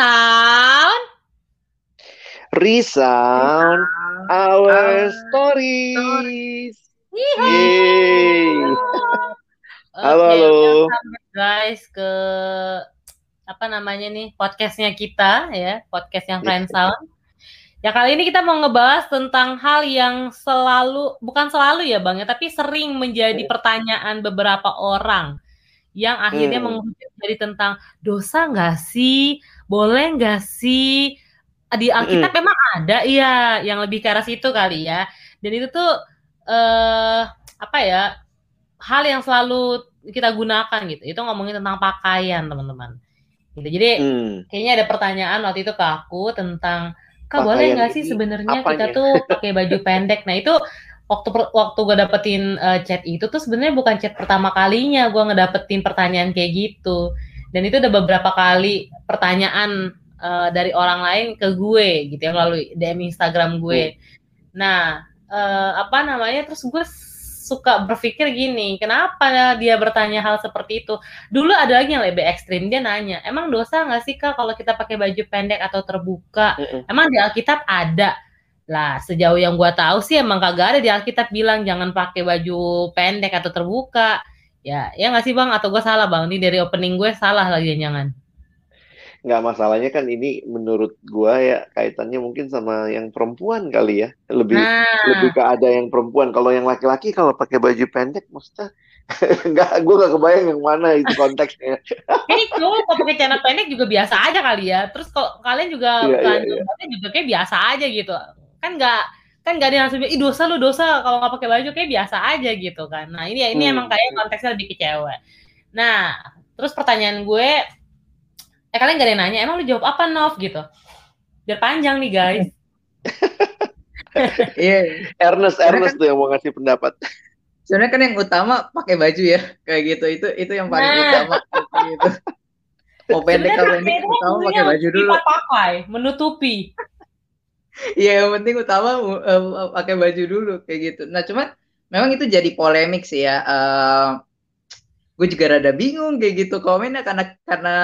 Sound. Resound our stories. Yeay. Halo, Oke, halo. guys ke apa namanya nih podcastnya kita ya podcast yang Friend Sound. Ya kali ini kita mau ngebahas tentang hal yang selalu bukan selalu ya bang ya tapi sering menjadi pertanyaan beberapa orang yang akhirnya Hmm. mengungkit jadi tentang dosa nggak sih, boleh nggak sih di Alkitab memang ada ya yang lebih ke arah situ kali ya. Dan itu tuh eh apa ya hal yang selalu kita gunakan gitu. Itu ngomongin tentang pakaian teman-teman. Gitu. Jadi Hmm. kayaknya ada pertanyaan waktu itu ke aku tentang kak boleh nggak sih sebenarnya kita tuh pakai baju pendek. Nah itu waktu waktu gue dapetin eh, chat itu tuh sebenarnya bukan chat pertama kalinya gue ngedapetin pertanyaan kayak gitu. Dan itu udah beberapa kali pertanyaan eh, dari orang lain ke gue gitu ya melalui DM Instagram gue. Nah, eh, apa namanya? Terus gue suka berpikir gini, kenapa dia bertanya hal seperti itu? Dulu ada lagi yang lebih ekstrim, dia nanya, emang dosa nggak sih kak kalau kita pakai baju pendek atau terbuka? Emang di Alkitab ada? Lah, sejauh yang gua tahu sih emang kagak ada di Alkitab bilang jangan pakai baju pendek atau terbuka. Ya, ya nggak sih bang? Atau gue salah bang? Ini dari opening gue salah lagi jangan. Nggak masalahnya kan ini menurut gua ya kaitannya mungkin sama yang perempuan kali ya. Lebih Nah, lebih ke ada yang perempuan. Kalau yang laki-laki kalau pakai baju pendek maksudnya nggak gua nggak kebayang yang mana itu konteksnya. Ini cowok kalau pakai celana pendek juga biasa aja kali ya. Terus kalau kalian juga iya, belanja iya. baju juga kayak biasa aja gitu. Kan nggak kan nggak ada yang langsung bilang, ih dosa lu dosa kalau nggak pakai baju kayak biasa aja gitu kan. Nah ini ini Hmm. emang kayak konteksnya lebih ke cewek. Nah terus pertanyaan gue, eh kalian gak ada yang nanya, emang lu jawab apa Nov gitu? Biar panjang nih guys. Iya, Ernest Ernest tuh yang mau ngasih pendapat. sebenarnya kan yang utama pakai baju ya, kayak gitu. Itu itu yang paling Nah. utama gitu. Mau pendek pendek, itu utama pakai baju dulu. kita pakai, menutupi. Iya, yang penting utama eh, pakai baju dulu kayak gitu. Nah, cuman memang itu jadi polemik sih ya. Eh, gue juga rada bingung kayak gitu komennya karena karena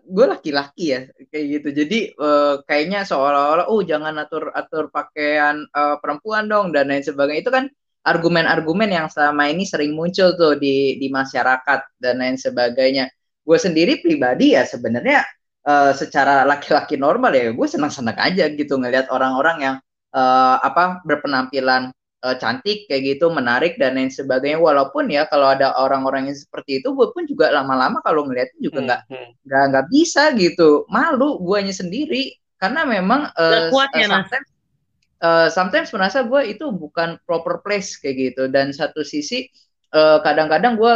gue laki-laki ya kayak gitu. Jadi eh, kayaknya seolah-olah oh jangan atur atur pakaian eh, perempuan dong dan lain sebagainya. Itu kan argumen-argumen yang selama ini sering muncul tuh di di masyarakat dan lain sebagainya. Gue sendiri pribadi ya sebenarnya eh, secara laki-laki normal ya gue senang-senang aja gitu ngelihat orang-orang yang eh, apa berpenampilan eh, cantik kayak gitu menarik dan lain sebagainya walaupun ya kalau ada orang-orang yang seperti itu gue pun juga lama-lama kalau ngeliatnya juga nggak Hmm. nggak nggak bisa gitu malu guanya sendiri karena memang Nggak eh, kuat ya, Nas? sometimes eh, sometimes merasa gue itu bukan proper place kayak gitu dan satu sisi eh, kadang-kadang gue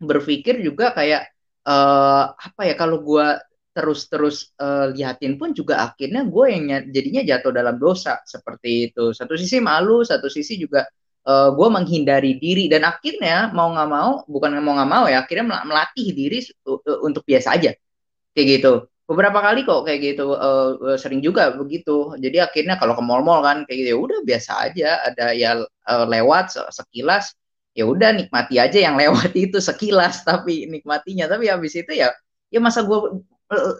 berpikir juga kayak eh, apa ya kalau gue terus-terus eh, liatin pun juga akhirnya gue yang nya- jadinya jatuh dalam dosa seperti itu. Satu sisi malu satu sisi juga eh, gue menghindari diri. Dan akhirnya mau nggak mau bukan mau nggak mau ya akhirnya mel- melatih diri untuk biasa aja. Kayak gitu. Beberapa kali kok kayak gitu eh, sering juga begitu. Jadi akhirnya kalau ke mall-mall kan kayak gitu ya udah biasa aja. Ada ya eh, lewat se- sekilas ya udah nikmati aja yang lewat itu sekilas tapi nikmatinya. Tapi habis itu ya ya masa gue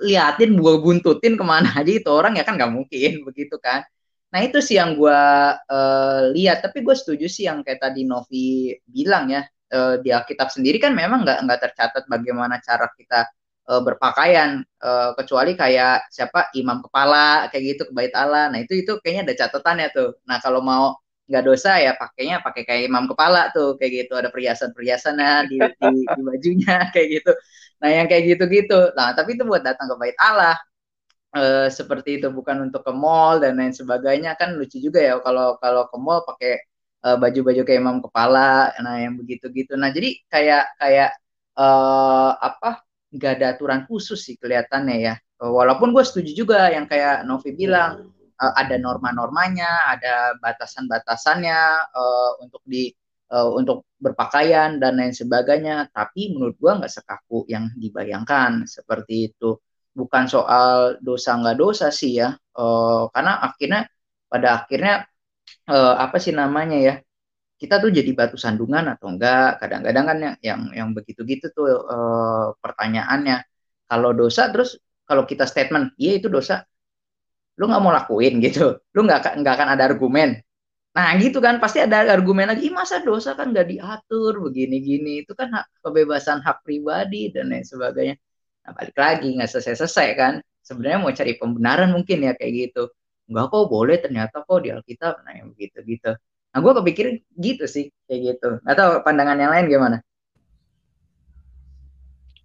liatin gue buntutin ke mana aja itu orang ya kan nggak mungkin begitu kan. Nah itu sih yang gue eh, lihat. Tapi gue setuju sih yang kayak tadi Novi bilang ya eh, di Alkitab sendiri kan memang nggak nggak tercatat bagaimana cara kita eh, berpakaian Eh, kecuali kayak siapa? Imam kepala kayak gitu ke bait Allah. Nah itu itu kayaknya ada catatannya tuh. Nah kalau mau nggak dosa ya pakainya pakai kayak imam kepala tuh kayak gitu. Ada perhiasan-perhiasannya di, di, di bajunya kayak gitu. Nah yang kayak gitu-gitu. Nah tapi itu buat datang ke bait Allah. Eh, seperti itu bukan untuk ke mall dan lain sebagainya. Kan lucu juga ya kalau kalau ke mall pakai eh, baju-baju kayak imam kepala nah yang begitu-gitu. Nah jadi kayak kayak eh, apa nggak ada aturan khusus sih kelihatannya ya. Walaupun gue setuju juga yang kayak Novi bilang eh, ada norma-normanya, ada batasan-batasannya eh, untuk di eh, untuk berpakaian dan lain sebagainya. Tapi menurut gua nggak sekaku yang dibayangkan seperti itu. Bukan soal dosa nggak dosa sih ya, Eh, karena akhirnya pada akhirnya eh, apa sih namanya ya? Kita tuh jadi batu sandungan atau enggak? Kadang-kadang kan yang yang, yang begitu-gitu tuh eh, pertanyaannya. Kalau dosa terus kalau kita statement, iya itu dosa, lu nggak mau lakuin gitu, lu nggak nggak akan ada argumen. Nah gitu kan pasti ada argumen lagi, masa dosa kan nggak diatur begini-gini, itu kan hak, kebebasan hak pribadi dan lain sebagainya. Nah balik lagi nggak selesai-selesai kan, sebenarnya mau cari pembenaran mungkin ya kayak gitu. Enggak kok boleh ternyata kok di Alkitab, nah yang begitu-gitu. Nah gue kepikir gitu sih kayak gitu. Atau pandangan yang lain gimana?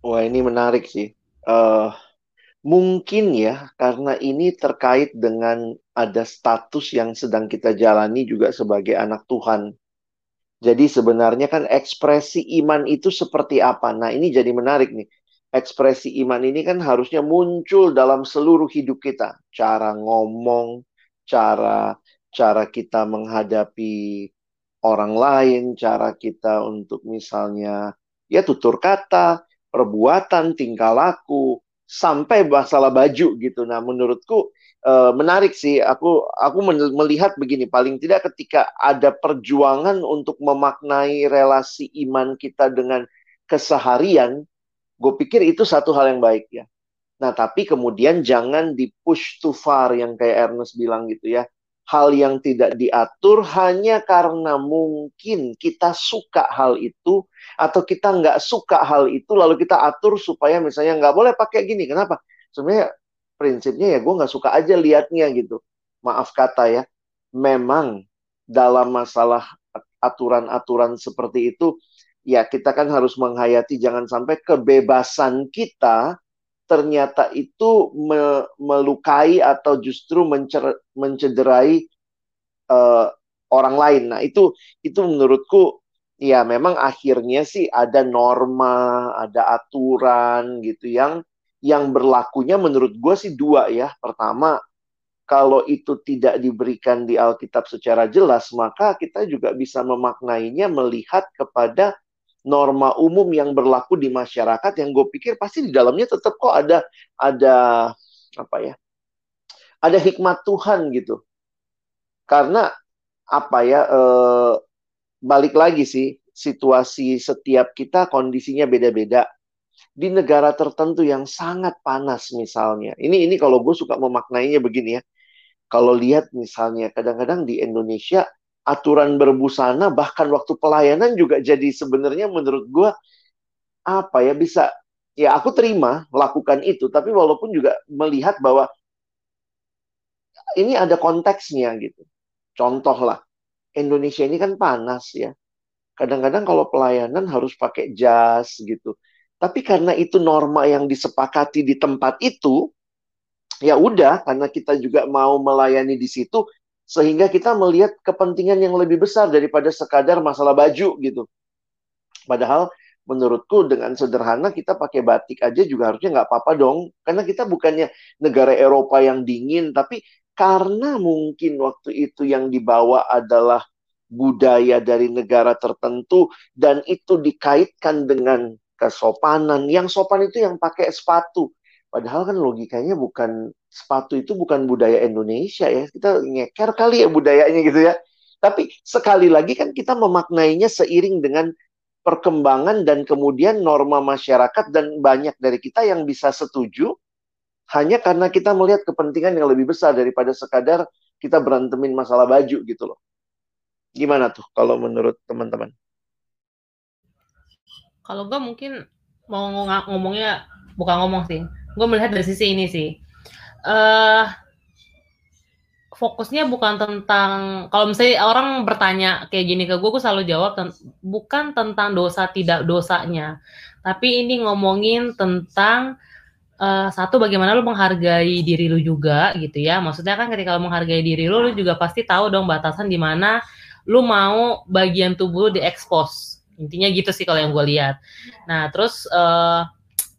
Wah ini menarik sih. Uh, mungkin ya karena ini terkait dengan ada status yang sedang kita jalani juga sebagai anak Tuhan. Jadi sebenarnya kan ekspresi iman itu seperti apa? Nah ini jadi menarik nih. Ekspresi iman ini kan harusnya muncul dalam seluruh hidup kita. Cara ngomong, cara cara kita menghadapi orang lain, cara kita untuk misalnya ya tutur kata, perbuatan, tingkah laku, sampai masalah baju gitu. Nah, menurutku uh, menarik sih. Aku aku melihat begini, paling tidak ketika ada perjuangan untuk memaknai relasi iman kita dengan keseharian, gue pikir itu satu hal yang baik ya. Nah, tapi kemudian jangan di push too far yang kayak Ernest bilang gitu ya hal yang tidak diatur hanya karena mungkin kita suka hal itu atau kita nggak suka hal itu lalu kita atur supaya misalnya nggak boleh pakai gini. Kenapa? Sebenarnya prinsipnya ya gue nggak suka aja liatnya gitu. Maaf kata ya memang dalam masalah aturan-aturan seperti itu ya kita kan harus menghayati jangan sampai kebebasan kita ternyata itu me melukai atau justru mencederai uh, orang lain. Nah, itu itu menurutku ya memang akhirnya sih ada norma, ada aturan gitu yang yang berlakunya menurut gue sih dua ya. Pertama, kalau itu tidak diberikan di Alkitab secara jelas, maka kita juga bisa memaknainya melihat kepada norma umum yang berlaku di masyarakat yang gue pikir pasti di dalamnya tetap kok ada ada apa ya ada hikmat Tuhan gitu. Karena apa ya e, balik lagi sih situasi setiap kita kondisinya beda-beda. Di negara tertentu yang sangat panas misalnya. Ini ini kalau gue suka memaknainya begini ya. Kalau lihat misalnya kadang-kadang di Indonesia aturan berbusana bahkan waktu pelayanan juga jadi sebenarnya menurut gue apa ya bisa ya aku terima lakukan itu tapi walaupun juga melihat bahwa ini ada konteksnya gitu. Contoh lah Indonesia ini kan panas ya. Kadang-kadang kalau pelayanan harus pakai jas gitu. Tapi karena itu norma yang disepakati di tempat itu ya udah karena kita juga mau melayani di situ sehingga kita melihat kepentingan yang lebih besar daripada sekadar masalah baju gitu. Padahal menurutku dengan sederhana kita pakai batik aja juga harusnya nggak apa-apa dong. Karena kita bukannya negara Eropa yang dingin, tapi karena mungkin waktu itu yang dibawa adalah budaya dari negara tertentu dan itu dikaitkan dengan kesopanan. Yang sopan itu yang pakai sepatu. Padahal kan logikanya bukan sepatu itu bukan budaya Indonesia ya. Kita ngeker kali ya budayanya gitu ya. Tapi sekali lagi kan kita memaknainya seiring dengan perkembangan dan kemudian norma masyarakat dan banyak dari kita yang bisa setuju hanya karena kita melihat kepentingan yang lebih besar daripada sekadar kita berantemin masalah baju gitu loh. Gimana tuh kalau menurut teman-teman? Kalau gue mungkin mau ngomongnya bukan ngomong sih, gue melihat dari sisi ini sih uh, fokusnya bukan tentang kalau misalnya orang bertanya kayak gini ke gue, gue selalu jawab bukan tentang dosa tidak dosanya, tapi ini ngomongin tentang uh, satu bagaimana lu menghargai diri lu juga gitu ya. Maksudnya kan ketika lu menghargai diri lu, lu juga pasti tahu dong batasan di mana lu mau bagian tubuh diekspos. Intinya gitu sih kalau yang gue lihat. Nah terus uh,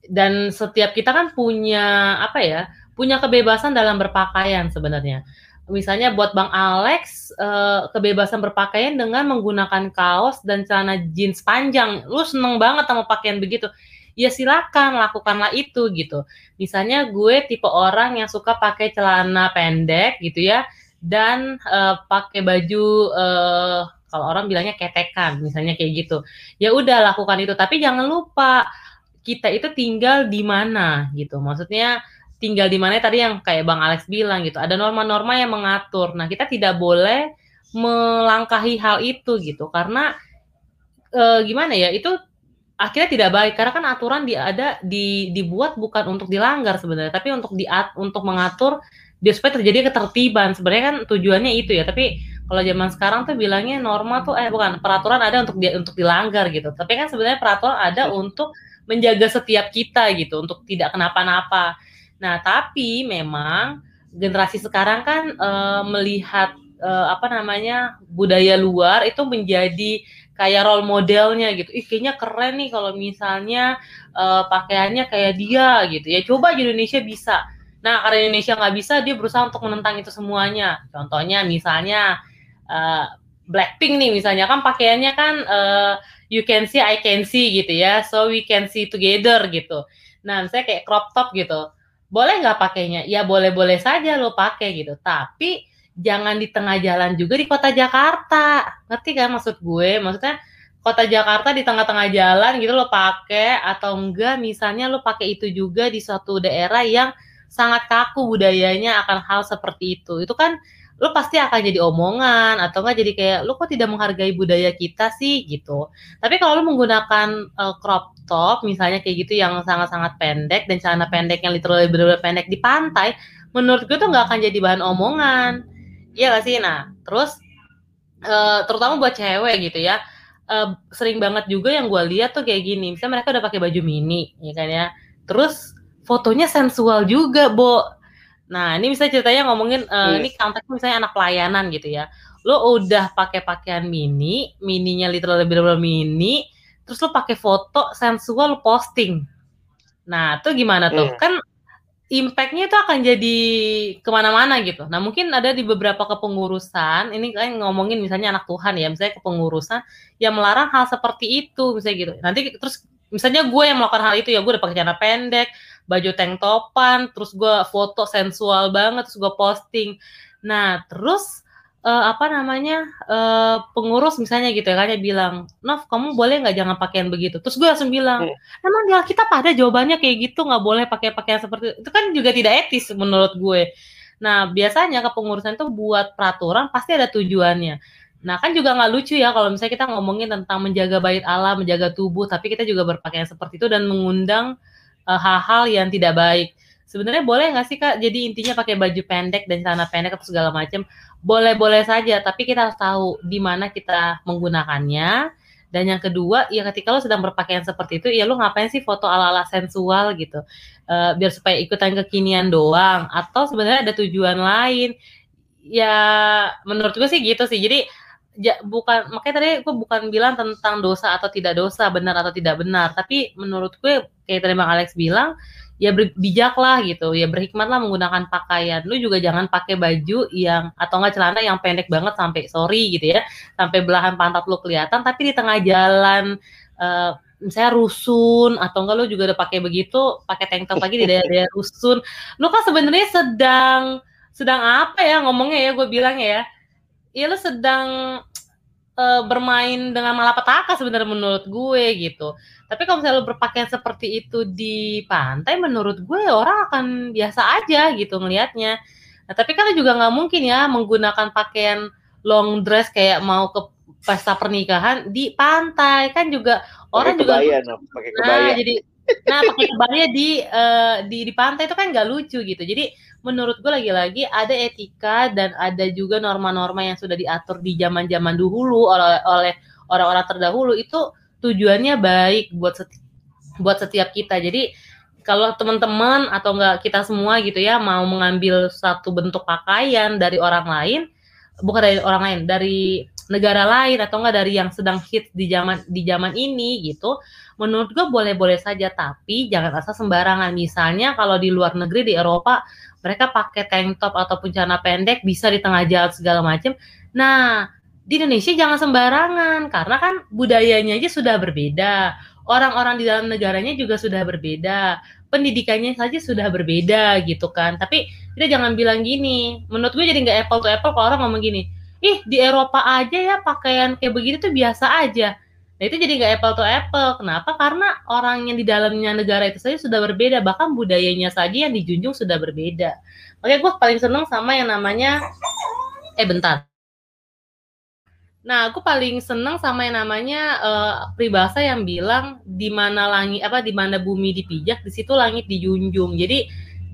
dan setiap kita kan punya apa ya? Punya kebebasan dalam berpakaian sebenarnya. Misalnya buat Bang Alex, eh, kebebasan berpakaian dengan menggunakan kaos dan celana jeans panjang. Lu seneng banget sama pakaian begitu. Ya silakan lakukanlah itu gitu. Misalnya gue tipe orang yang suka pakai celana pendek gitu ya dan uh, pakai baju uh, kalau orang bilangnya ketekan misalnya kayak gitu. Ya udah lakukan itu tapi jangan lupa kita itu tinggal di mana gitu. Maksudnya tinggal di mana tadi yang kayak Bang Alex bilang gitu. Ada norma-norma yang mengatur. Nah, kita tidak boleh melangkahi hal itu gitu karena e, gimana ya? Itu akhirnya tidak baik karena kan aturan di ada di dibuat bukan untuk dilanggar sebenarnya, tapi untuk diat untuk mengatur biar supaya terjadi ketertiban. Sebenarnya kan tujuannya itu ya, tapi kalau zaman sekarang tuh bilangnya norma tuh eh bukan peraturan ada untuk di, untuk dilanggar gitu. Tapi kan sebenarnya peraturan ada untuk menjaga setiap kita gitu, untuk tidak kenapa-napa. Nah, tapi memang generasi sekarang kan uh, melihat uh, apa namanya budaya luar itu menjadi kayak role modelnya gitu. Ih kayaknya keren nih kalau misalnya uh, pakaiannya kayak dia gitu. Ya coba di Indonesia bisa. Nah karena Indonesia nggak bisa, dia berusaha untuk menentang itu semuanya. Contohnya misalnya uh, Blackpink nih misalnya kan pakaiannya kan uh, you can see I can see gitu ya. So we can see together gitu. Nah misalnya kayak crop top gitu boleh nggak pakainya? Ya boleh-boleh saja lo pakai gitu. Tapi jangan di tengah jalan juga di kota Jakarta. Ngerti kan maksud gue? Maksudnya kota Jakarta di tengah-tengah jalan gitu lo pakai atau enggak misalnya lo pakai itu juga di suatu daerah yang sangat kaku budayanya akan hal seperti itu. Itu kan lo pasti akan jadi omongan atau enggak jadi kayak lo kok tidak menghargai budaya kita sih gitu. Tapi kalau lo menggunakan uh, crop top misalnya kayak gitu yang sangat-sangat pendek dan celana pendek yang literally benar-benar pendek di pantai, menurut gue tuh nggak akan jadi bahan omongan. Iya gak sih? Nah, terus uh, terutama buat cewek gitu ya. Uh, sering banget juga yang gue lihat tuh kayak gini. Misalnya mereka udah pakai baju mini, ya kan ya. Terus fotonya sensual juga, Bo Nah, ini bisa ceritanya ngomongin uh, hmm. ini konteksnya misalnya anak pelayanan gitu ya. Lo udah pakai pakaian mini, mininya literal lebih benar mini, terus lo pakai foto sensual lo posting. Nah, itu gimana tuh? Hmm. Kan impactnya itu akan jadi ke mana-mana gitu. Nah, mungkin ada di beberapa kepengurusan, ini kan ngomongin misalnya anak Tuhan ya, misalnya kepengurusan yang melarang hal seperti itu, misalnya gitu. Nanti terus misalnya gue yang melakukan hal itu ya, gue udah pakai celana pendek, baju tank topan, terus gue foto sensual banget, terus gue posting. Nah, terus uh, apa namanya uh, pengurus misalnya gitu ya, kan bilang, Nov kamu boleh nggak jangan pakaian begitu. Terus gue langsung bilang, hmm. emang dia kita pada jawabannya kayak gitu nggak boleh pakai pakaian seperti itu. Itu kan juga tidak etis menurut gue. Nah biasanya kepengurusan itu buat peraturan pasti ada tujuannya. Nah kan juga nggak lucu ya kalau misalnya kita ngomongin tentang menjaga bait Allah, menjaga tubuh, tapi kita juga berpakaian seperti itu dan mengundang uh, hal-hal yang tidak baik. Sebenarnya boleh nggak sih kak? Jadi intinya pakai baju pendek dan celana pendek atau segala macam, boleh-boleh saja. Tapi kita harus tahu di mana kita menggunakannya. Dan yang kedua, ya ketika lo sedang berpakaian seperti itu, ya lo ngapain sih foto ala-ala sensual gitu, uh, biar supaya ikutan kekinian doang, atau sebenarnya ada tujuan lain? Ya menurut gue sih gitu sih. Jadi ja, bukan makanya tadi gue bukan bilang tentang dosa atau tidak dosa, benar atau tidak benar, tapi menurut gue kayak tadi Bang Alex bilang, ya bijaklah gitu, ya berhikmatlah menggunakan pakaian. Lu juga jangan pakai baju yang atau enggak celana yang pendek banget sampai sorry gitu ya, sampai belahan pantat lu kelihatan, tapi di tengah jalan uh, misalnya rusun atau enggak lu juga udah pakai begitu, pakai tank top lagi di daerah rusun. Lu kan sebenarnya sedang sedang apa ya ngomongnya ya gue bilang ya ya lu sedang uh, bermain dengan malapetaka sebenarnya menurut gue gitu. Tapi kalau misalnya lu berpakaian seperti itu di pantai, menurut gue orang akan biasa aja gitu ngelihatnya. Nah, tapi kan juga nggak mungkin ya menggunakan pakaian long dress kayak mau ke pesta pernikahan di pantai kan juga orang juga kebaya, no. pakai kebaya. Nah, jadi nah pakai kebaya di uh, di di pantai itu kan nggak lucu gitu. Jadi menurut gue lagi-lagi ada etika dan ada juga norma-norma yang sudah diatur di zaman-zaman dahulu oleh orang-orang terdahulu itu tujuannya baik buat seti buat setiap kita. Jadi kalau teman-teman atau enggak kita semua gitu ya mau mengambil satu bentuk pakaian dari orang lain, bukan dari orang lain, dari negara lain atau enggak dari yang sedang hit di zaman di zaman ini gitu, menurut gue boleh-boleh saja tapi jangan asal sembarangan. Misalnya kalau di luar negeri di Eropa mereka pakai tank top ataupun celana pendek bisa di tengah jalan segala macam. Nah, di Indonesia jangan sembarangan karena kan budayanya aja sudah berbeda. Orang-orang di dalam negaranya juga sudah berbeda. Pendidikannya saja sudah berbeda gitu kan. Tapi kita jangan bilang gini. Menurut gue jadi nggak apple to apple kalau orang ngomong gini. Ih, di Eropa aja ya pakaian kayak begitu tuh biasa aja. Nah itu jadi nggak apple to apple. Kenapa? Karena orang yang di dalamnya negara itu saja sudah berbeda, bahkan budayanya saja yang dijunjung sudah berbeda. Oke, gue paling seneng sama yang namanya, eh bentar. Nah, aku paling seneng sama yang namanya uh, peribahasa yang bilang di mana langit apa di mana bumi dipijak, di situ langit dijunjung. Jadi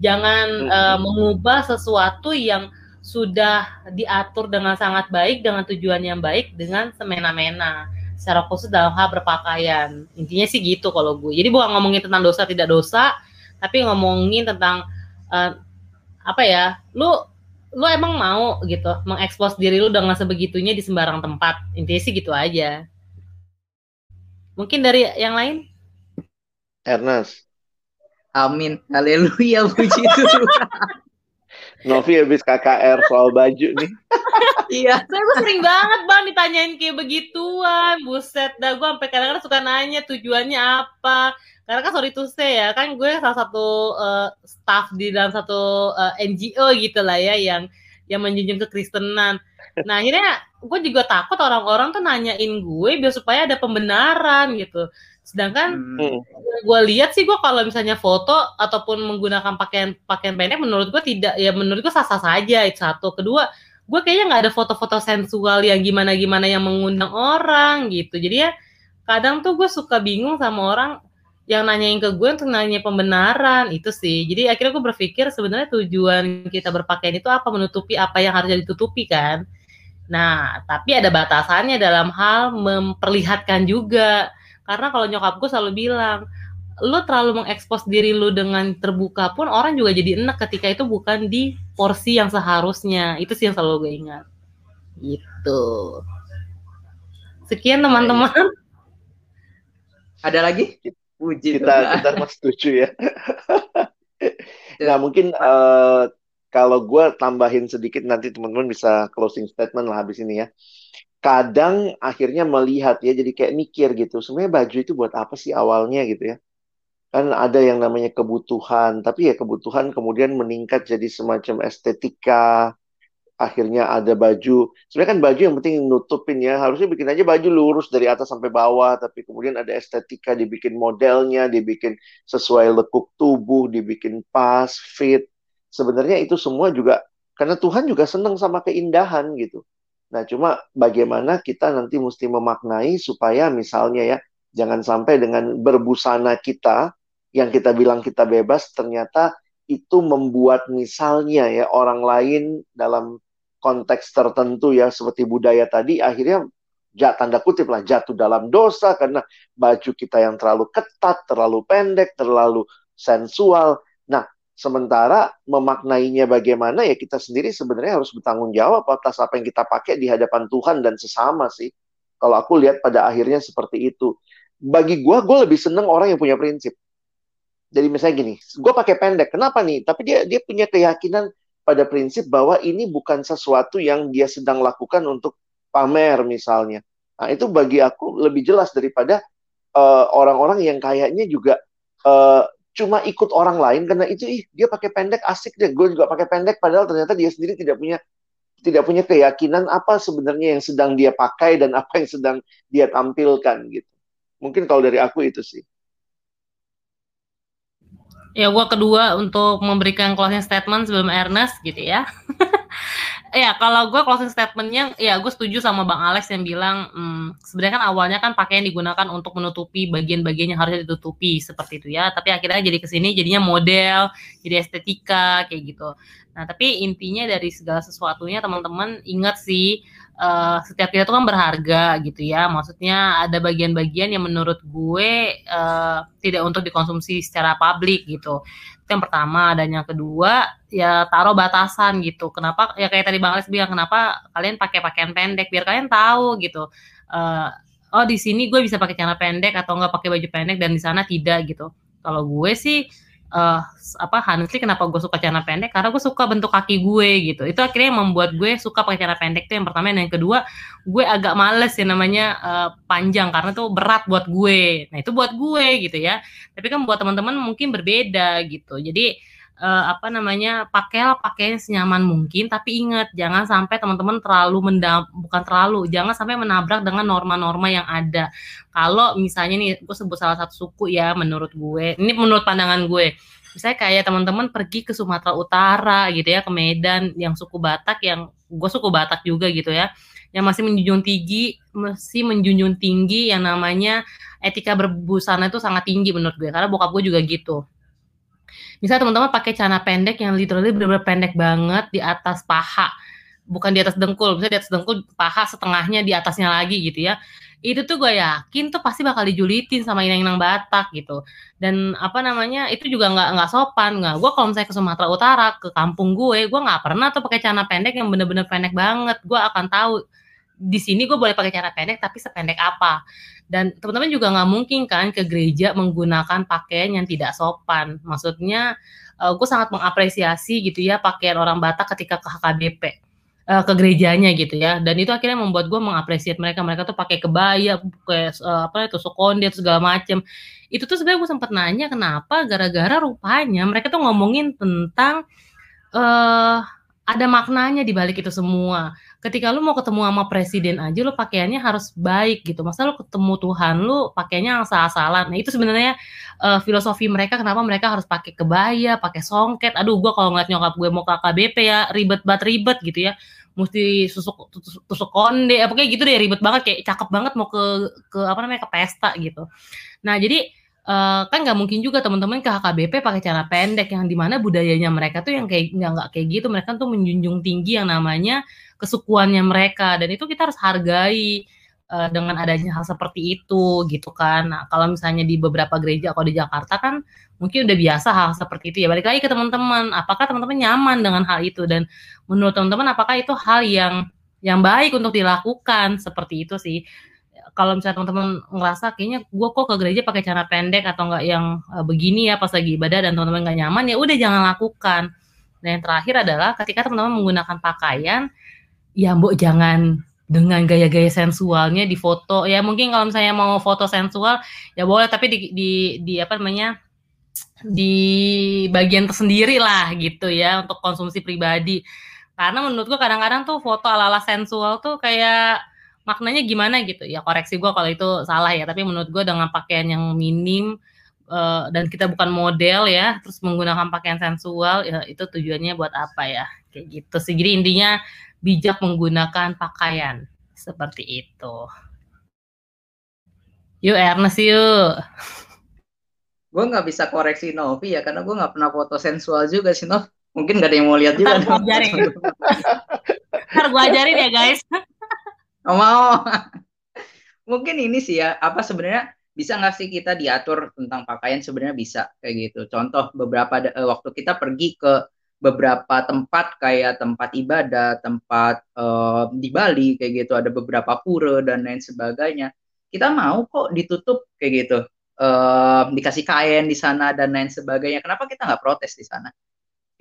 jangan uh, mengubah sesuatu yang sudah diatur dengan sangat baik dengan tujuan yang baik dengan semena-mena secara khusus dalam hal berpakaian. Intinya sih gitu kalau gue. Jadi bukan ngomongin tentang dosa tidak dosa, tapi ngomongin tentang uh, apa ya? Lu lu emang mau gitu mengekspos diri lu dengan sebegitunya di sembarang tempat. Intinya sih gitu aja. Mungkin dari yang lain? Ernest. Amin. Haleluya puji Tuhan. Novi habis KKR soal baju nih. iya. Saya gue sering banget bang ditanyain kayak begituan. Buset dah gue sampai kadang-kadang suka nanya tujuannya apa. Karena kan sorry to say ya, kan gue salah satu uh, staff di dalam satu uh, eh, NGO gitu lah ya yang yang menjunjung kekristenan. Nah akhirnya gue juga takut orang-orang tuh nanyain gue biar supaya ada pembenaran gitu. Sedangkan hmm. gue lihat sih gue kalau misalnya foto ataupun menggunakan pakaian pakaian pendek menurut gue tidak ya menurut gue sah-sah saja itu satu. Kedua gue kayaknya nggak ada foto-foto sensual yang gimana-gimana yang mengundang orang gitu. Jadi ya kadang tuh gue suka bingung sama orang yang nanyain ke gue untuk nanya pembenaran itu sih. Jadi akhirnya gue berpikir sebenarnya tujuan kita berpakaian itu apa menutupi apa yang harus ditutupi kan. Nah, tapi ada batasannya dalam hal memperlihatkan juga karena kalau nyokap gue selalu bilang, lu terlalu mengekspos diri lu dengan terbuka pun orang juga jadi enak ketika itu bukan di porsi yang seharusnya. Itu sih yang selalu gue ingat. Gitu. Sekian teman-teman. Ada lagi? Puji kita kita mas setuju ya. nah mungkin uh, kalau gue tambahin sedikit nanti teman-teman bisa closing statement lah habis ini ya. Kadang akhirnya melihat ya jadi kayak mikir gitu sebenarnya baju itu buat apa sih awalnya? gitu ya. Kan ada yang namanya kebutuhan tapi ya kebutuhan kemudian meningkat jadi semacam estetika akhirnya ada baju. Sebenarnya kan baju yang penting nutupin ya harusnya bikin aja baju lurus dari atas sampai bawah tapi kemudian ada estetika dibikin modelnya dibikin sesuai lekuk tubuh dibikin pas fit sebenarnya itu semua juga karena Tuhan juga senang sama keindahan gitu Nah, cuma bagaimana kita nanti mesti memaknai supaya misalnya ya, jangan sampai dengan berbusana kita yang kita bilang kita bebas ternyata itu membuat misalnya ya orang lain dalam konteks tertentu ya seperti budaya tadi akhirnya jat, tanda kutip lah jatuh dalam dosa karena baju kita yang terlalu ketat, terlalu pendek, terlalu sensual. Sementara memaknainya bagaimana ya kita sendiri sebenarnya harus bertanggung jawab atas apa yang kita pakai di hadapan Tuhan dan sesama sih. Kalau aku lihat pada akhirnya seperti itu. Bagi gue, gue lebih seneng orang yang punya prinsip. Jadi misalnya gini, gue pakai pendek, kenapa nih? Tapi dia dia punya keyakinan pada prinsip bahwa ini bukan sesuatu yang dia sedang lakukan untuk pamer misalnya. Nah itu bagi aku lebih jelas daripada eh, orang-orang uh, yang kayaknya juga uh, cuma ikut orang lain karena itu ih dia pakai pendek asik deh. Gue juga pakai pendek padahal ternyata dia sendiri tidak punya tidak punya keyakinan apa sebenarnya yang sedang dia pakai dan apa yang sedang dia tampilkan gitu. Mungkin kalau dari aku itu sih. Ya gue kedua untuk memberikan closing statement sebelum Ernest gitu ya ya kalau gue closing statementnya ya gue setuju sama bang Alex yang bilang hmm, sebenarnya kan awalnya kan pakaian digunakan untuk menutupi bagian-bagian yang harusnya ditutupi seperti itu ya tapi akhirnya jadi ke sini jadinya model jadi estetika kayak gitu nah tapi intinya dari segala sesuatunya teman-teman ingat sih uh, setiap kita itu kan berharga gitu ya. Maksudnya ada bagian-bagian yang menurut gue uh, tidak untuk dikonsumsi secara publik gitu. Yang pertama dan yang kedua ya taruh batasan gitu. Kenapa ya kayak tadi Bang Alex bilang kenapa kalian pakai pakaian pendek biar kalian tahu gitu. Uh, oh di sini gue bisa pakai celana pendek atau enggak pakai baju pendek dan di sana tidak gitu. Kalau gue sih uh, apa honestly kenapa gue suka celana pendek? Karena gue suka bentuk kaki gue gitu. Itu akhirnya yang membuat gue suka pakai celana pendek itu yang pertama. Dan yang kedua gue agak males ya namanya uh, panjang karena itu berat buat gue. Nah itu buat gue gitu ya. Tapi kan buat teman-teman mungkin berbeda gitu. Jadi uh, apa namanya pakailah pakaian senyaman mungkin. Tapi ingat jangan sampai teman-teman terlalu mendam bukan terlalu jangan sampai menabrak dengan norma-norma yang ada. Kalau misalnya nih gue sebut salah satu suku ya menurut gue. Ini menurut pandangan gue. Misalnya kayak teman-teman pergi ke Sumatera Utara gitu ya ke Medan yang suku Batak yang gue suku Batak juga gitu ya. Yang masih menjunjung tinggi masih menjunjung tinggi yang namanya etika berbusana itu sangat tinggi menurut gue. Karena bokap gue juga gitu Misalnya teman-teman pakai celana pendek yang literally benar-benar pendek banget di atas paha, bukan di atas dengkul. Misalnya di atas dengkul, paha setengahnya di atasnya lagi gitu ya. Itu tuh gue yakin tuh pasti bakal dijulitin sama inang-inang Batak gitu. Dan apa namanya itu juga nggak nggak sopan nggak. Gue kalau misalnya ke Sumatera Utara ke kampung gue, gue nggak pernah tuh pakai celana pendek yang bener-bener pendek banget. Gue akan tahu di sini gue boleh pakai cara pendek tapi sependek apa dan teman-teman juga nggak mungkin kan ke gereja menggunakan pakaian yang tidak sopan. Maksudnya uh, gue sangat mengapresiasi gitu ya pakaian orang Batak ketika ke HKBP eh, ke gerejanya gitu ya. Dan itu akhirnya membuat gue mengapresiasi mereka. Mereka tuh pakai kebaya kayak uh, apa itu sokonde segala macem. Itu tuh sebenarnya gue sempat nanya kenapa gara-gara rupanya mereka tuh ngomongin tentang uh, ada maknanya di balik itu semua ketika lu mau ketemu sama presiden aja lu pakaiannya harus baik gitu. Masa lu ketemu Tuhan lu pakainya asal-asalan. Nah itu sebenarnya uh, filosofi mereka kenapa mereka harus pakai kebaya pakai songket. Aduh gua kalau ngeliat nyokap gue mau ke KBP ya ribet banget ribet gitu ya. Mesti susuk tusuk, tusuk konde. Apa kayak gitu deh ribet banget. Kayak cakep banget mau ke ke apa namanya ke pesta gitu. Nah jadi Uh, kan nggak mungkin juga teman-teman ke HKBP pakai cara pendek yang di mana budayanya mereka tuh yang kayak nggak kayak gitu mereka tuh menjunjung tinggi yang namanya kesukuannya mereka dan itu kita harus hargai uh, dengan adanya hal seperti itu gitu kan. Nah, kalau misalnya di beberapa gereja kalau di Jakarta kan mungkin udah biasa hal seperti itu ya. Balik lagi ke teman-teman, apakah teman-teman nyaman dengan hal itu dan menurut teman-teman apakah itu hal yang yang baik untuk dilakukan seperti itu sih. Kalau misalnya teman-teman ngerasa kayaknya gue kok ke gereja pakai cara pendek atau enggak yang uh, begini ya pas lagi ibadah dan teman-teman nggak nyaman ya udah jangan lakukan. Dan yang terakhir adalah ketika teman-teman menggunakan pakaian ya mbok jangan dengan gaya-gaya sensualnya di foto ya mungkin kalau misalnya mau foto sensual ya boleh tapi di di, di apa namanya di bagian tersendiri lah gitu ya untuk konsumsi pribadi karena menurutku kadang-kadang tuh foto ala-ala sensual tuh kayak maknanya gimana gitu ya koreksi gue kalau itu salah ya tapi menurut gue dengan pakaian yang minim uh, dan kita bukan model ya terus menggunakan pakaian sensual ya itu tujuannya buat apa ya kayak gitu sih jadi intinya bijak menggunakan pakaian seperti itu. Yuk Ernest yuk. Gue nggak bisa koreksi Novi ya karena gue nggak pernah foto sensual juga sih Nov. Mungkin gak ada yang mau lihat juga. Ntar gue ajarin. Ntar gue ajarin ya guys. Oh, mau. Mungkin ini sih ya apa sebenarnya bisa nggak sih kita diatur tentang pakaian sebenarnya bisa kayak gitu. Contoh beberapa uh, waktu kita pergi ke beberapa tempat kayak tempat ibadah, tempat uh, di Bali kayak gitu, ada beberapa pura dan lain sebagainya. Kita mau kok ditutup kayak gitu, uh, dikasih kain di sana dan lain sebagainya. Kenapa kita nggak protes di sana?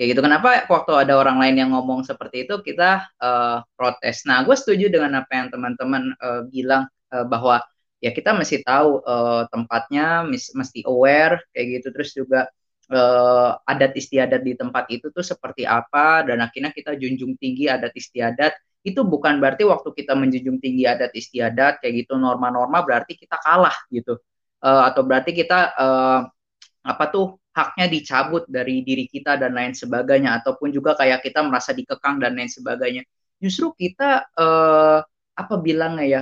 Kayak gitu. Kenapa waktu ada orang lain yang ngomong seperti itu kita uh, protes? Nah, gue setuju dengan apa yang teman-teman uh, bilang uh, bahwa ya kita mesti tahu uh, tempatnya, mesti aware kayak gitu. Terus juga uh, adat istiadat di tempat itu tuh seperti apa dan akhirnya kita junjung tinggi adat istiadat itu bukan berarti waktu kita menjunjung tinggi adat istiadat kayak gitu norma-norma berarti kita kalah gitu uh, atau berarti kita uh, apa tuh haknya dicabut dari diri kita dan lain sebagainya ataupun juga kayak kita merasa dikekang dan lain sebagainya. Justru kita uh, apa bilangnya ya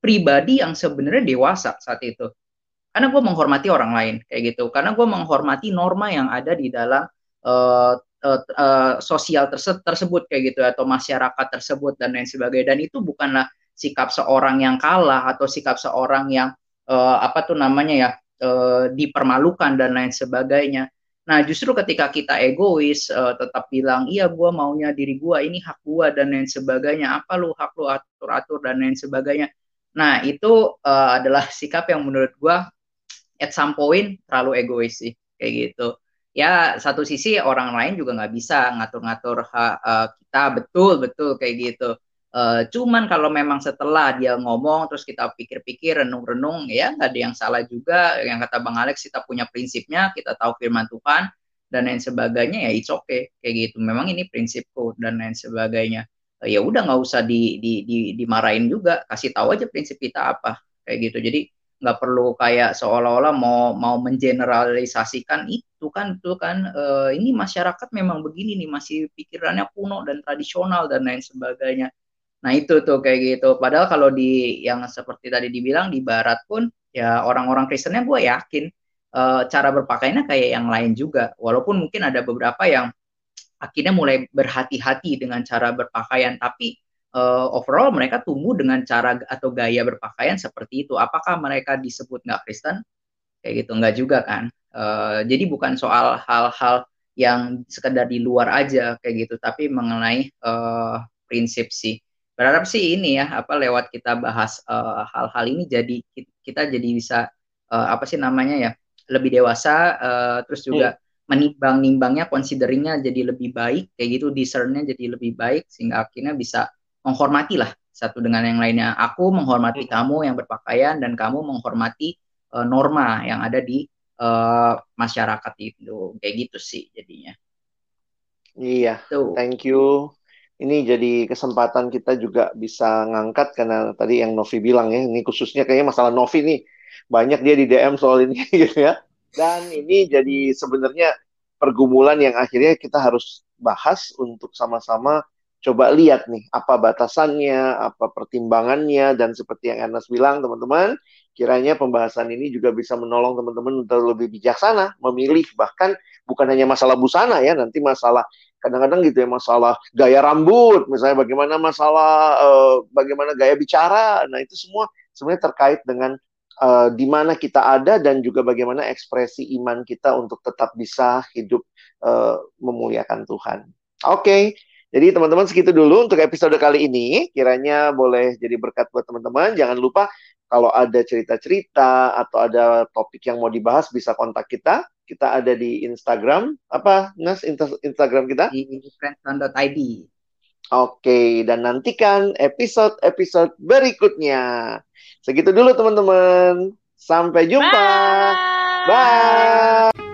pribadi yang sebenarnya dewasa saat itu. Karena gue menghormati orang lain kayak gitu. Karena gue menghormati norma yang ada di dalam uh, uh, uh, sosial terse tersebut kayak gitu atau masyarakat tersebut dan lain sebagainya. Dan itu bukanlah sikap seorang yang kalah atau sikap seorang yang uh, apa tuh namanya ya uh, dipermalukan dan lain sebagainya Nah, justru ketika kita egois, uh, tetap bilang, iya gue maunya diri gue, ini hak gue, dan lain sebagainya. Apa lu hak lu atur-atur, dan lain sebagainya. Nah, itu uh, adalah sikap yang menurut gue at some point terlalu egois sih kayak gitu ya satu sisi orang lain juga nggak bisa ngatur-ngatur uh, kita betul betul kayak gitu uh, cuman kalau memang setelah dia ngomong terus kita pikir-pikir renung-renung ya nggak ada yang salah juga. Yang kata bang Alex kita punya prinsipnya kita tahu firman Tuhan dan lain sebagainya ya it's okay. Kayak gitu. Memang ini prinsipku dan lain sebagainya. Ya udah nggak usah di, di, di, dimarahin juga. Kasih tahu aja prinsip kita apa. Kayak gitu. Jadi nggak perlu kayak seolah-olah mau mau mengeneralisasikan itu kan itu kan. Uh, ini masyarakat memang begini nih masih pikirannya kuno dan tradisional dan lain sebagainya nah itu tuh kayak gitu padahal kalau di yang seperti tadi dibilang di barat pun ya orang-orang Kristennya gue yakin uh, cara berpakaiannya kayak yang lain juga walaupun mungkin ada beberapa yang akhirnya mulai berhati-hati dengan cara berpakaian tapi uh, overall mereka tumbuh dengan cara atau gaya berpakaian seperti itu. Apakah mereka disebut nggak Kristen? Kayak gitu nggak juga kan? Uh, jadi bukan soal hal-hal yang sekedar di luar aja kayak gitu, tapi mengenai uh, prinsip sih. Berharap sih ini ya apa lewat kita bahas hal-hal uh, ini jadi kita jadi bisa uh, apa sih namanya ya lebih dewasa uh, terus juga hmm. menimbang-nimbangnya consideringnya jadi lebih baik kayak gitu discernnya jadi lebih baik sehingga akhirnya bisa menghormati lah satu dengan yang lainnya. Aku menghormati hmm. kamu yang berpakaian dan kamu menghormati uh, norma yang ada di uh, masyarakat itu. Kayak gitu sih jadinya. Iya. Tuh. Thank you. Ini jadi kesempatan kita juga bisa ngangkat karena tadi yang Novi bilang ya, ini khususnya kayaknya masalah Novi nih. Banyak dia di DM soal ini gitu ya. Dan ini jadi sebenarnya pergumulan yang akhirnya kita harus bahas untuk sama-sama coba lihat nih apa batasannya, apa pertimbangannya, dan seperti yang Ernest bilang teman-teman, kiranya pembahasan ini juga bisa menolong teman-teman untuk lebih bijaksana memilih bahkan bukan hanya masalah busana ya, nanti masalah kadang-kadang gitu ya masalah gaya rambut, misalnya bagaimana masalah uh, bagaimana gaya bicara, nah itu semua sebenarnya terkait dengan uh, di mana kita ada dan juga bagaimana ekspresi iman kita untuk tetap bisa hidup uh, memuliakan Tuhan. Oke. Okay. Jadi teman-teman segitu dulu untuk episode kali ini. Kiranya boleh jadi berkat buat teman-teman. Jangan lupa kalau ada cerita-cerita atau ada topik yang mau dibahas bisa kontak kita. Kita ada di Instagram. Apa, Nas, Instagram kita? Di friendson.id. Oke, dan nantikan episode-episode berikutnya. Segitu dulu teman-teman. Sampai jumpa. Bye. Bye.